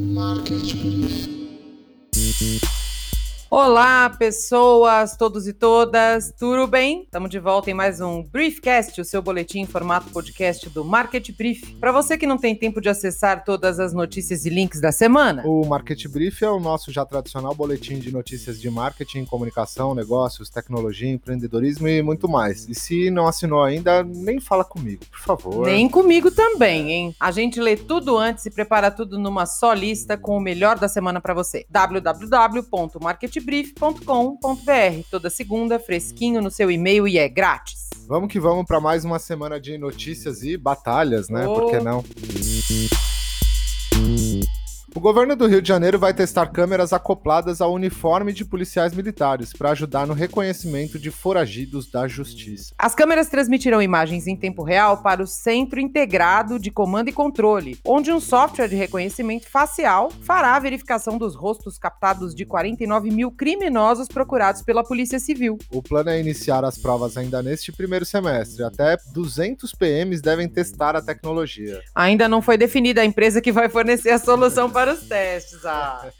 Market. Olá, pessoas, todos e todas, tudo bem? Estamos de volta em mais um Briefcast, o seu boletim em formato podcast do Market Brief. Para você que não tem tempo de acessar todas as notícias e links da semana. O Market Brief é o nosso já tradicional boletim de notícias de marketing, comunicação, negócios, tecnologia, empreendedorismo e muito mais. E se não assinou ainda, nem fala comigo, por favor. Nem comigo também, hein? A gente lê tudo antes e prepara tudo numa só lista com o melhor da semana para você. www.marketbrief brief.com.br. Toda segunda, fresquinho no seu e-mail e é grátis. Vamos que vamos para mais uma semana de notícias e batalhas, né? Oh. Por que não? O governo do Rio de Janeiro vai testar câmeras acopladas ao uniforme de policiais militares para ajudar no reconhecimento de foragidos da justiça. As câmeras transmitirão imagens em tempo real para o Centro Integrado de Comando e Controle, onde um software de reconhecimento facial fará a verificação dos rostos captados de 49 mil criminosos procurados pela Polícia Civil. O plano é iniciar as provas ainda neste primeiro semestre. Até 200 PMs devem testar a tecnologia. Ainda não foi definida a empresa que vai fornecer a solução para para os testes. Ah.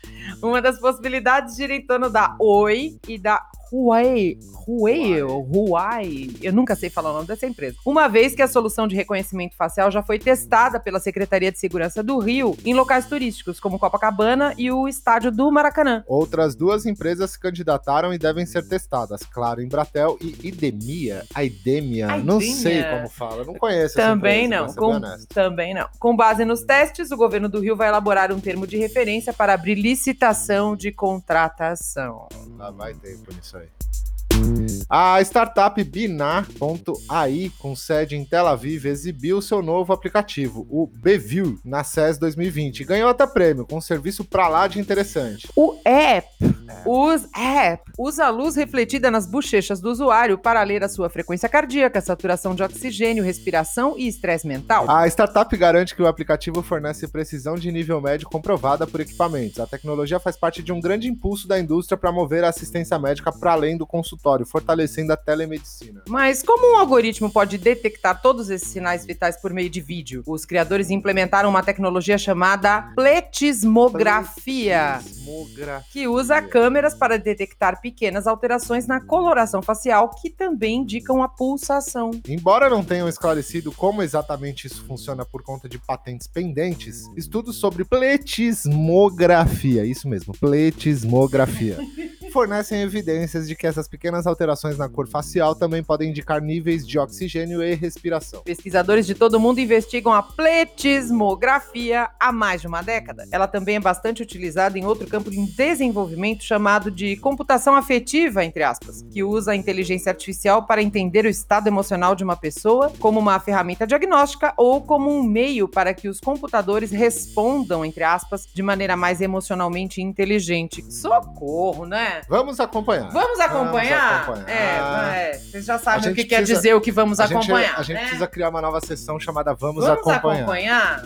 Uma das possibilidades gira em torno da Oi e da Huawei, Huawei, Huawei, eu nunca sei falar o nome dessa empresa. Uma vez que a solução de reconhecimento facial já foi testada pela Secretaria de Segurança do Rio em locais turísticos, como Copacabana e o estádio do Maracanã. Outras duas empresas se candidataram e devem ser testadas, claro, Embratel e Idemia. A Idemia, não sei como fala, não conheço Também empresa, não, com, também não. Com base nos testes, o governo do Rio vai elaborar um termo de referência para abrir licitação de contratação. Lá vai tempo nisso aí. A startup Binar.ai, com sede em Tel Aviv, exibiu seu novo aplicativo, o Beview, na CES 2020. Ganhou até prêmio, com um serviço pra lá de interessante. O app, é. os app, usa a luz refletida nas bochechas do usuário para ler a sua frequência cardíaca, saturação de oxigênio, respiração e estresse mental. A startup garante que o aplicativo fornece precisão de nível médio comprovada por equipamentos. A tecnologia faz parte de um grande impulso da indústria para mover a assistência médica para além do consultório, fortalecendo a telemedicina. Mas como um algoritmo pode detectar todos esses sinais vitais por meio de vídeo? Os criadores implementaram uma tecnologia chamada pletismografia, pletismografia. que usa câmeras para detectar pequenas alterações na coloração facial que também indicam a pulsação. Embora não tenham esclarecido como exatamente isso funciona por conta de patentes pendentes, estudos sobre pletismografia, isso mesmo, pletismografia. fornecem evidências de que essas pequenas alterações na cor facial também podem indicar níveis de oxigênio e respiração. Pesquisadores de todo mundo investigam a pletismografia há mais de uma década. Ela também é bastante utilizada em outro campo de desenvolvimento chamado de computação afetiva, entre aspas, que usa a inteligência artificial para entender o estado emocional de uma pessoa como uma ferramenta diagnóstica ou como um meio para que os computadores respondam, entre aspas, de maneira mais emocionalmente inteligente. Socorro, né? Vamos acompanhar. Vamos acompanhar? Vamos acompanhar. É, é, vocês já sabem o que precisa, quer dizer o que vamos a acompanhar. Gente, a gente né? precisa criar uma nova sessão chamada Vamos, vamos acompanhar. acompanhar?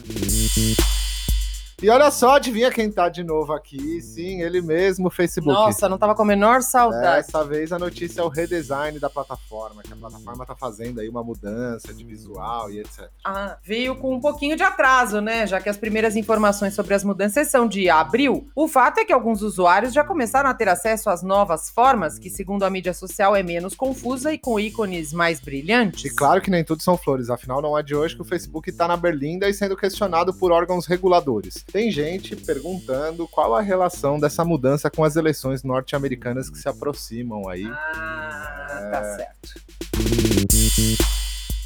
E olha só, adivinha quem tá de novo aqui? Sim, ele mesmo, o Facebook. Nossa, não tava com a menor saudade. Dessa vez a notícia é o redesign da plataforma, que a plataforma tá fazendo aí uma mudança de visual e etc. Ah, veio com um pouquinho de atraso, né? Já que as primeiras informações sobre as mudanças são de abril. O fato é que alguns usuários já começaram a ter acesso às novas formas, que segundo a mídia social é menos confusa e com ícones mais brilhantes. E claro que nem tudo são flores, afinal não é de hoje que o Facebook tá na berlinda e sendo questionado por órgãos reguladores. Tem gente perguntando qual a relação dessa mudança com as eleições norte-americanas que se aproximam aí. Ah, tá é... tá certo.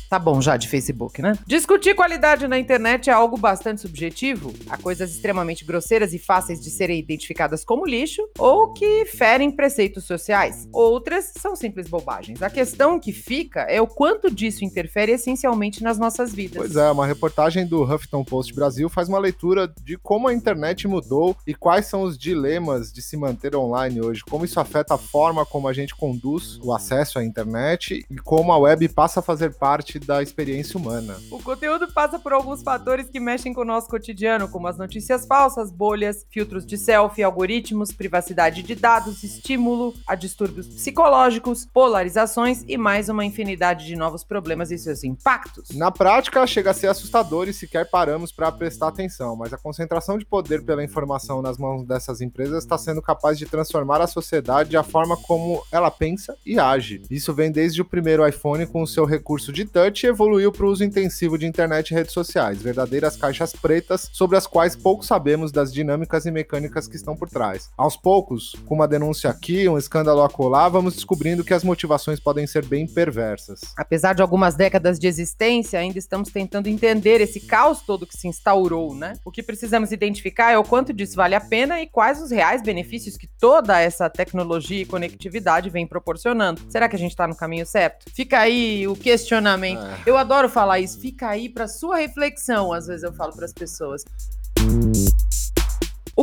Tá bom já de Facebook, né? Discutir qualidade na internet é algo bastante subjetivo. Há coisas extremamente grosseiras e fáceis de serem identificadas como lixo ou que ferem preceitos sociais. Outras são simples bobagens. A questão que fica é o quanto disso interfere essencialmente nas nossas vidas. Pois é, uma reportagem do Huffington Post Brasil faz uma leitura de como a internet mudou e quais são os dilemas de se manter online hoje, como isso afeta a forma como a gente conduz o acesso à internet e como a web passa a fazer parte parte da experiência humana. O conteúdo passa por alguns fatores que mexem com o nosso cotidiano, como as notícias falsas, bolhas, filtros de selfie, algoritmos, privacidade de dados, estímulo a distúrbios psicológicos, polarizações e mais uma infinidade de novos problemas e seus impactos. Na prática, chega a ser assustador e sequer paramos para prestar atenção, mas a concentração de poder pela informação nas mãos dessas empresas está sendo capaz de transformar a sociedade e a forma como ela pensa e age. Isso vem desde o primeiro iPhone com o seu recurso de touch evoluiu para o uso intensivo de internet e redes sociais, verdadeiras caixas pretas sobre as quais pouco sabemos das dinâmicas e mecânicas que estão por trás. Aos poucos, com uma denúncia aqui, um escândalo acolá, vamos descobrindo que as motivações podem ser bem perversas. Apesar de algumas décadas de existência, ainda estamos tentando entender esse caos todo que se instaurou, né? O que precisamos identificar é o quanto disso vale a pena e quais os reais benefícios que toda essa tecnologia e conectividade vem proporcionando. Será que a gente está no caminho certo? Fica aí o questionamento. Eu adoro falar isso. Fica aí para sua reflexão. Às vezes eu falo para as pessoas.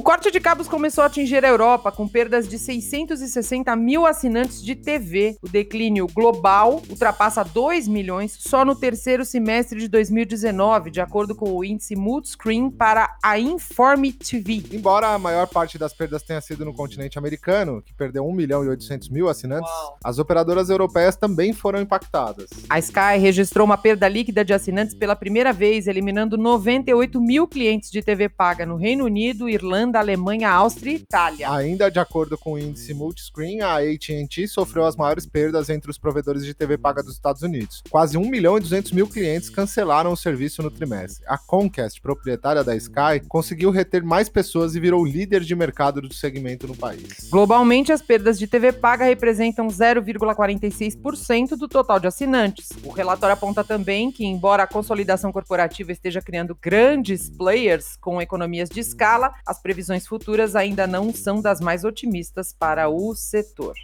O corte de cabos começou a atingir a Europa, com perdas de 660 mil assinantes de TV. O declínio global ultrapassa 2 milhões só no terceiro semestre de 2019, de acordo com o índice Multiscreen para a Informe TV. Embora a maior parte das perdas tenha sido no continente americano, que perdeu 1 milhão e 800 mil assinantes, Uau. as operadoras europeias também foram impactadas. A Sky registrou uma perda líquida de assinantes pela primeira vez, eliminando 98 mil clientes de TV paga no Reino Unido, Irlanda, Irlanda, Alemanha, Áustria e Itália. Ainda de acordo com o índice Multiscreen, a AT&T sofreu as maiores perdas entre os provedores de TV paga dos Estados Unidos. Quase 1 milhão e 200 mil clientes cancelaram o serviço no trimestre. A Comcast, proprietária da Sky, conseguiu reter mais pessoas e virou líder de mercado do segmento no país. Globalmente, as perdas de TV paga representam 0,46% do total de assinantes. O relatório aponta também que, embora a consolidação corporativa esteja criando grandes players com economias de escala, as previsões futuras ainda não são das mais otimistas para o setor.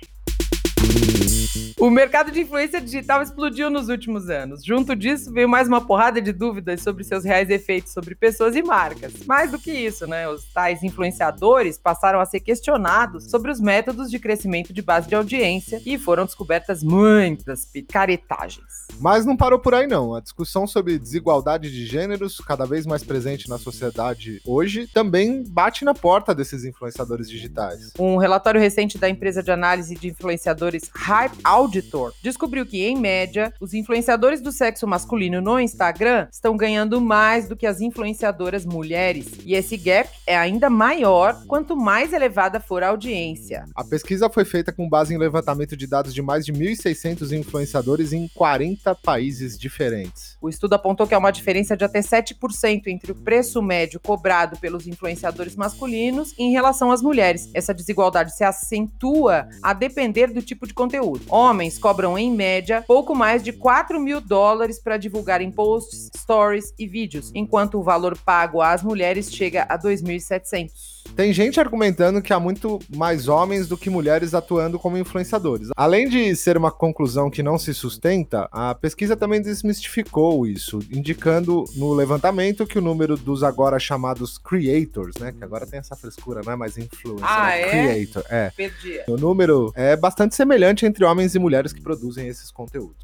O mercado de influência digital explodiu nos últimos anos. Junto disso, veio mais uma porrada de dúvidas sobre seus reais efeitos sobre pessoas e marcas. Mais do que isso, né? Os tais influenciadores passaram a ser questionados sobre os métodos de crescimento de base de audiência e foram descobertas muitas picaretagens. Mas não parou por aí não. A discussão sobre desigualdade de gêneros, cada vez mais presente na sociedade hoje, também bate na porta desses influenciadores digitais. Um relatório recente da empresa de análise de influenciadores Hype Auditor descobriu que, em média, os influenciadores do sexo masculino no Instagram estão ganhando mais do que as influenciadoras mulheres. E esse gap é ainda maior quanto mais elevada for a audiência. A pesquisa foi feita com base em levantamento de dados de mais de 1.600 influenciadores em 40 países diferentes. O estudo apontou que há uma diferença de até 7% entre o preço médio cobrado pelos influenciadores masculinos em relação às mulheres. Essa desigualdade se acentua a depender do tipo de conteúdo. Homens cobram, em média, pouco mais de 4 mil dólares para divulgarem posts, stories e vídeos, enquanto o valor pago às mulheres chega a 2.700. Tem gente argumentando que há muito mais homens do que mulheres atuando como influenciadores. Além de ser uma conclusão que não se sustenta, a pesquisa também desmistificou isso, indicando no levantamento que o número dos agora chamados creators, né, que agora tem essa frescura, não é mais influencer, ah, é, é? creator, é. Perdi. O número é bastante semelhante entre homens e mulheres que produzem esses conteúdos.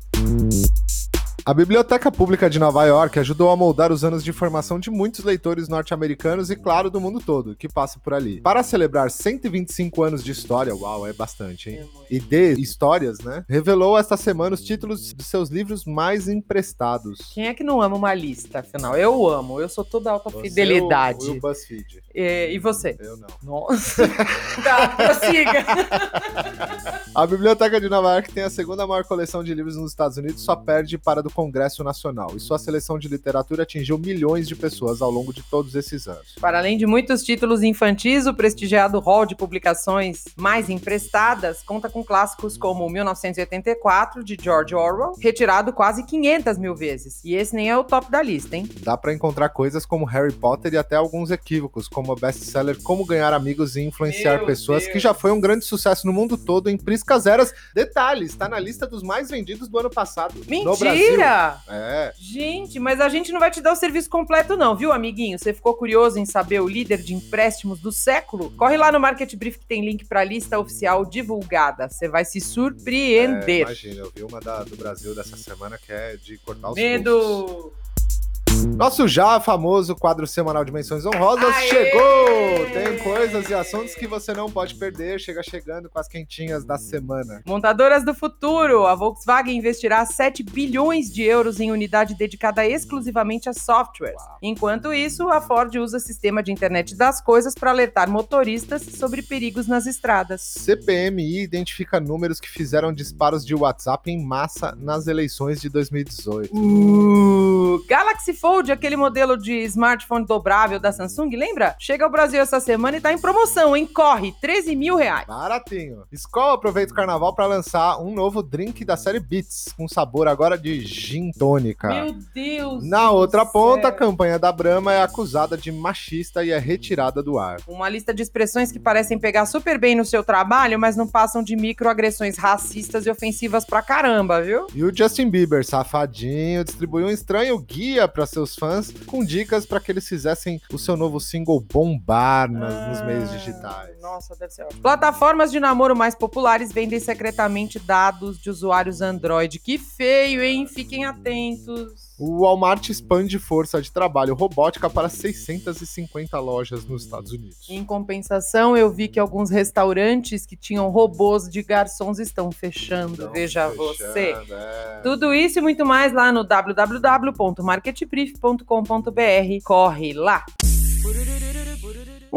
A Biblioteca Pública de Nova York ajudou a moldar os anos de formação de muitos leitores norte-americanos e, claro, do mundo todo, que passa por ali. Para celebrar 125 anos de história, uau, é bastante, hein? É e de histórias, né? Revelou esta semana os títulos de seus livros mais emprestados. Quem é que não ama uma lista, afinal? Eu amo, eu sou toda alta você fidelidade. O, o BuzzFeed. E, e você? Eu não. Nossa. tá, prossiga. a Biblioteca de Nova York tem a segunda maior coleção de livros nos Estados Unidos, só perde para do Congresso Nacional, e sua seleção de literatura atingiu milhões de pessoas ao longo de todos esses anos. Para além de muitos títulos infantis, o prestigiado hall de publicações mais emprestadas conta com clássicos como 1984, de George Orwell, retirado quase 500 mil vezes. E esse nem é o top da lista, hein? Dá para encontrar coisas como Harry Potter e até alguns equívocos, como o best-seller Como Ganhar Amigos e Influenciar Meu Pessoas, Deus. que já foi um grande sucesso no mundo todo em priscas eras. Detalhe, está na lista dos mais vendidos do ano passado. Mentira! Olha! É. Gente, mas a gente não vai te dar o serviço completo, não, viu, amiguinho? Você ficou curioso em saber o líder de empréstimos do século? Corre lá no Market Brief que tem link pra lista oficial divulgada. Você vai se É, surpreender. imagina, eu vi uma da- do Brasil dessa semana que é de cortar os pulsos. Nosso já famoso quadro semanal de menções honrosas Aê! chegou! Tem coisas e assuntos que você não pode perder. Chega chegando com as quentinhas da semana. Montadoras do futuro. A Volkswagen investirá 7 bilhões de euros em unidade dedicada exclusivamente a softwares. Enquanto isso, a Ford usa sistema de internet das coisas para alertar motoristas sobre perigos nas estradas. CPMI identifica números que fizeram disparos de WhatsApp em massa nas eleições de 2018. Uh, Galaxy Fold, aquele modelo de smartphone dobrável da Samsung, lembra? Chega ao Brasil essa semana e tá em promoção, hein? Corre, 13 mil reais. Baratinho. Skol aproveita o carnaval para lançar um novo drink da série Beats, com sabor agora de gin tônica. Meu Deus! Na outra ponta, a céu. campanha da Brahma é acusada de machista e é retirada do ar. Uma lista de expressões que parecem pegar super bem no seu trabalho, mas não passam de microagressões racistas e ofensivas pra caramba, viu? E o Justin Bieber, safadinho, distribuiu um estranho guia para seus fãs com dicas para que eles fizessem o seu novo single bombar nas- nos meios digitais. Ah, Nossa, deve ser ótimo. Plataformas de namoro mais populares vendem secretamente dados de usuários Android. Que feio, hein? Fiquem atentos. O Walmart expande força de trabalho robótica para 650 lojas nos Estados Unidos. Em compensação, eu vi que alguns restaurantes que tinham robôs de garçons estão fechando. Estão Veja fechando, você. é. Tudo isso e muito mais lá no www.marketbrief.com.br. Corre lá!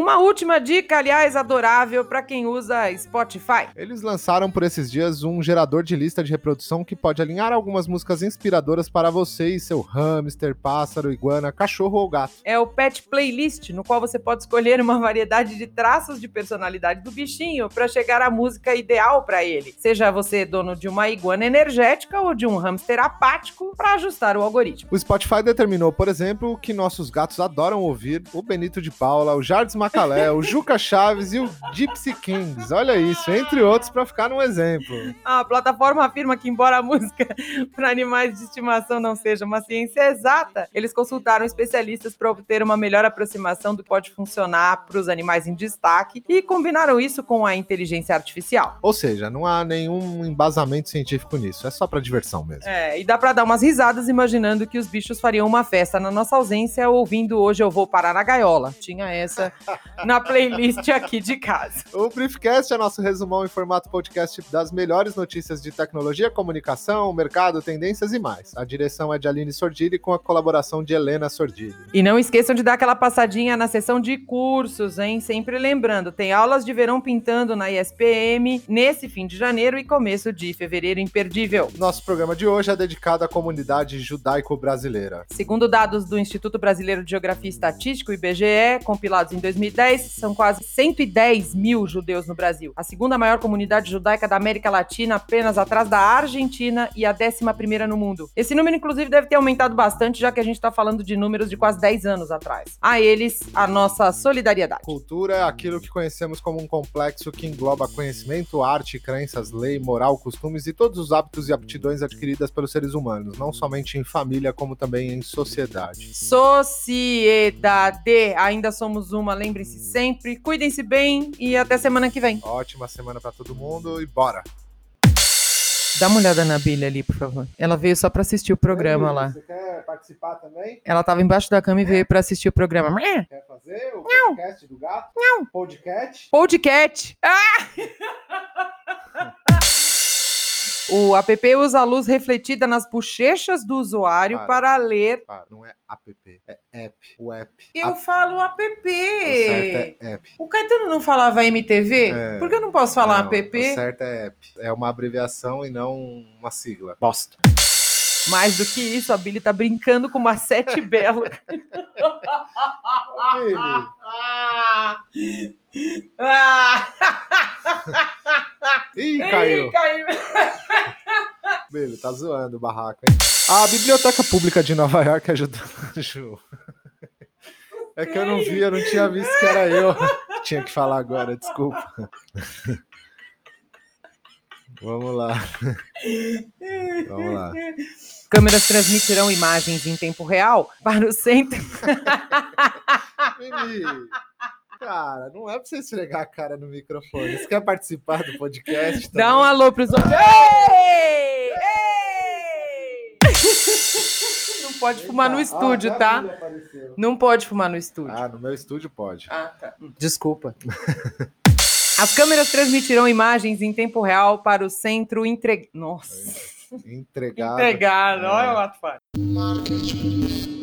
Uma última dica, aliás, adorável para quem usa Spotify. Eles lançaram por esses dias um gerador de lista de reprodução que pode alinhar algumas músicas inspiradoras para você e seu hamster, pássaro, iguana, cachorro ou gato. É o Pet Playlist, no qual você pode escolher uma variedade de traços de personalidade do bichinho para chegar à música ideal para ele. Seja você dono de uma iguana energética ou de um hamster apático para ajustar o algoritmo. O Spotify determinou, por exemplo, que nossos gatos adoram ouvir o Benito de Paula, o Jardim Macalé, o Juca Chaves e o Gypsy Kings. Olha isso, entre outros, para ficar num exemplo. A plataforma afirma que, embora a música para animais de estimação não seja uma ciência exata, eles consultaram especialistas para obter uma melhor aproximação do que pode funcionar para os animais em destaque e combinaram isso com a inteligência artificial. Ou seja, não há nenhum embasamento científico nisso, é só para diversão mesmo. É, e dá pra dar umas risadas imaginando que os bichos fariam uma festa na nossa ausência ouvindo Hoje Eu Vou Parar na Gaiola. Tinha essa na playlist aqui de casa. O Briefcast é nosso resumão em formato podcast das melhores notícias de tecnologia, comunicação, mercado, tendências e mais. A direção é de Aline Sordilli com a colaboração de Helena Sordilli. E não esqueçam de dar aquela passadinha na seção de cursos, hein? Sempre lembrando, tem aulas de verão pintando na ISPM nesse fim de janeiro e começo de fevereiro imperdível. Nosso programa de hoje é dedicado à comunidade judaico-brasileira. Segundo dados do Instituto Brasileiro de Geografia e Estatística, o IBGE, compilados em 2010, são quase 110 mil judeus no Brasil. A segunda maior comunidade judaica da América Latina, apenas atrás da Argentina e a décima primeira no mundo. Esse número, inclusive, deve ter aumentado bastante, já que a gente está falando de números de quase 10 anos atrás. A eles, a nossa solidariedade. Cultura é aquilo que conhecemos como um complexo que engloba conhecimento, arte, crenças, lei, moral, costumes e todos os hábitos e aptidões adquiridas pelos seres humanos, não somente em família, como também em sociedade. Sociedade. Ainda somos uma, lembrem-se sempre. Cuidem-se bem e até semana que vem. Ótima semana pra todo mundo e bora! Dá uma olhada na Billy ali, por favor. Ela veio só pra assistir o programa lá. Você quer participar também? Ela tava embaixo da cama e veio pra assistir o programa. Quer fazer o podcast do gato? Não. Podcast? Podcast. Ah! O app usa a luz refletida nas bochechas do usuário Para. para ler. Ah, não é app, é app. O app. Eu App. falo app. O certo é app. O Caetano não falava MTV? É. Por que eu não posso falar Não, app? O certo é app. É uma abreviação e não uma sigla. Bosta. Mais do que isso, a Billy tá brincando com uma sete belo. Ah! Ah! Ih, caiu. Ih, caiu. Billy, tá zoando o barraco, hein? A Biblioteca Pública de Nova York ajudou. Ju. É que eu não vi, eu não tinha visto que era eu. Tinha que falar agora, desculpa. Vamos lá. Vamos lá. câmeras transmitirão imagens em tempo real para o centro. Cara, não é pra você esfregar a cara no microfone. Você quer participar do podcast? Dá um também? alô pros outros. Pode fumar no Ah, estúdio, já tá? Não pode fumar no estúdio. Ah, no meu estúdio pode. Ah, tá. Desculpa. As câmeras transmitirão imagens em tempo real para o centro entre... Nossa. Entregado. Entregado. É. Olha o ato. Marketing.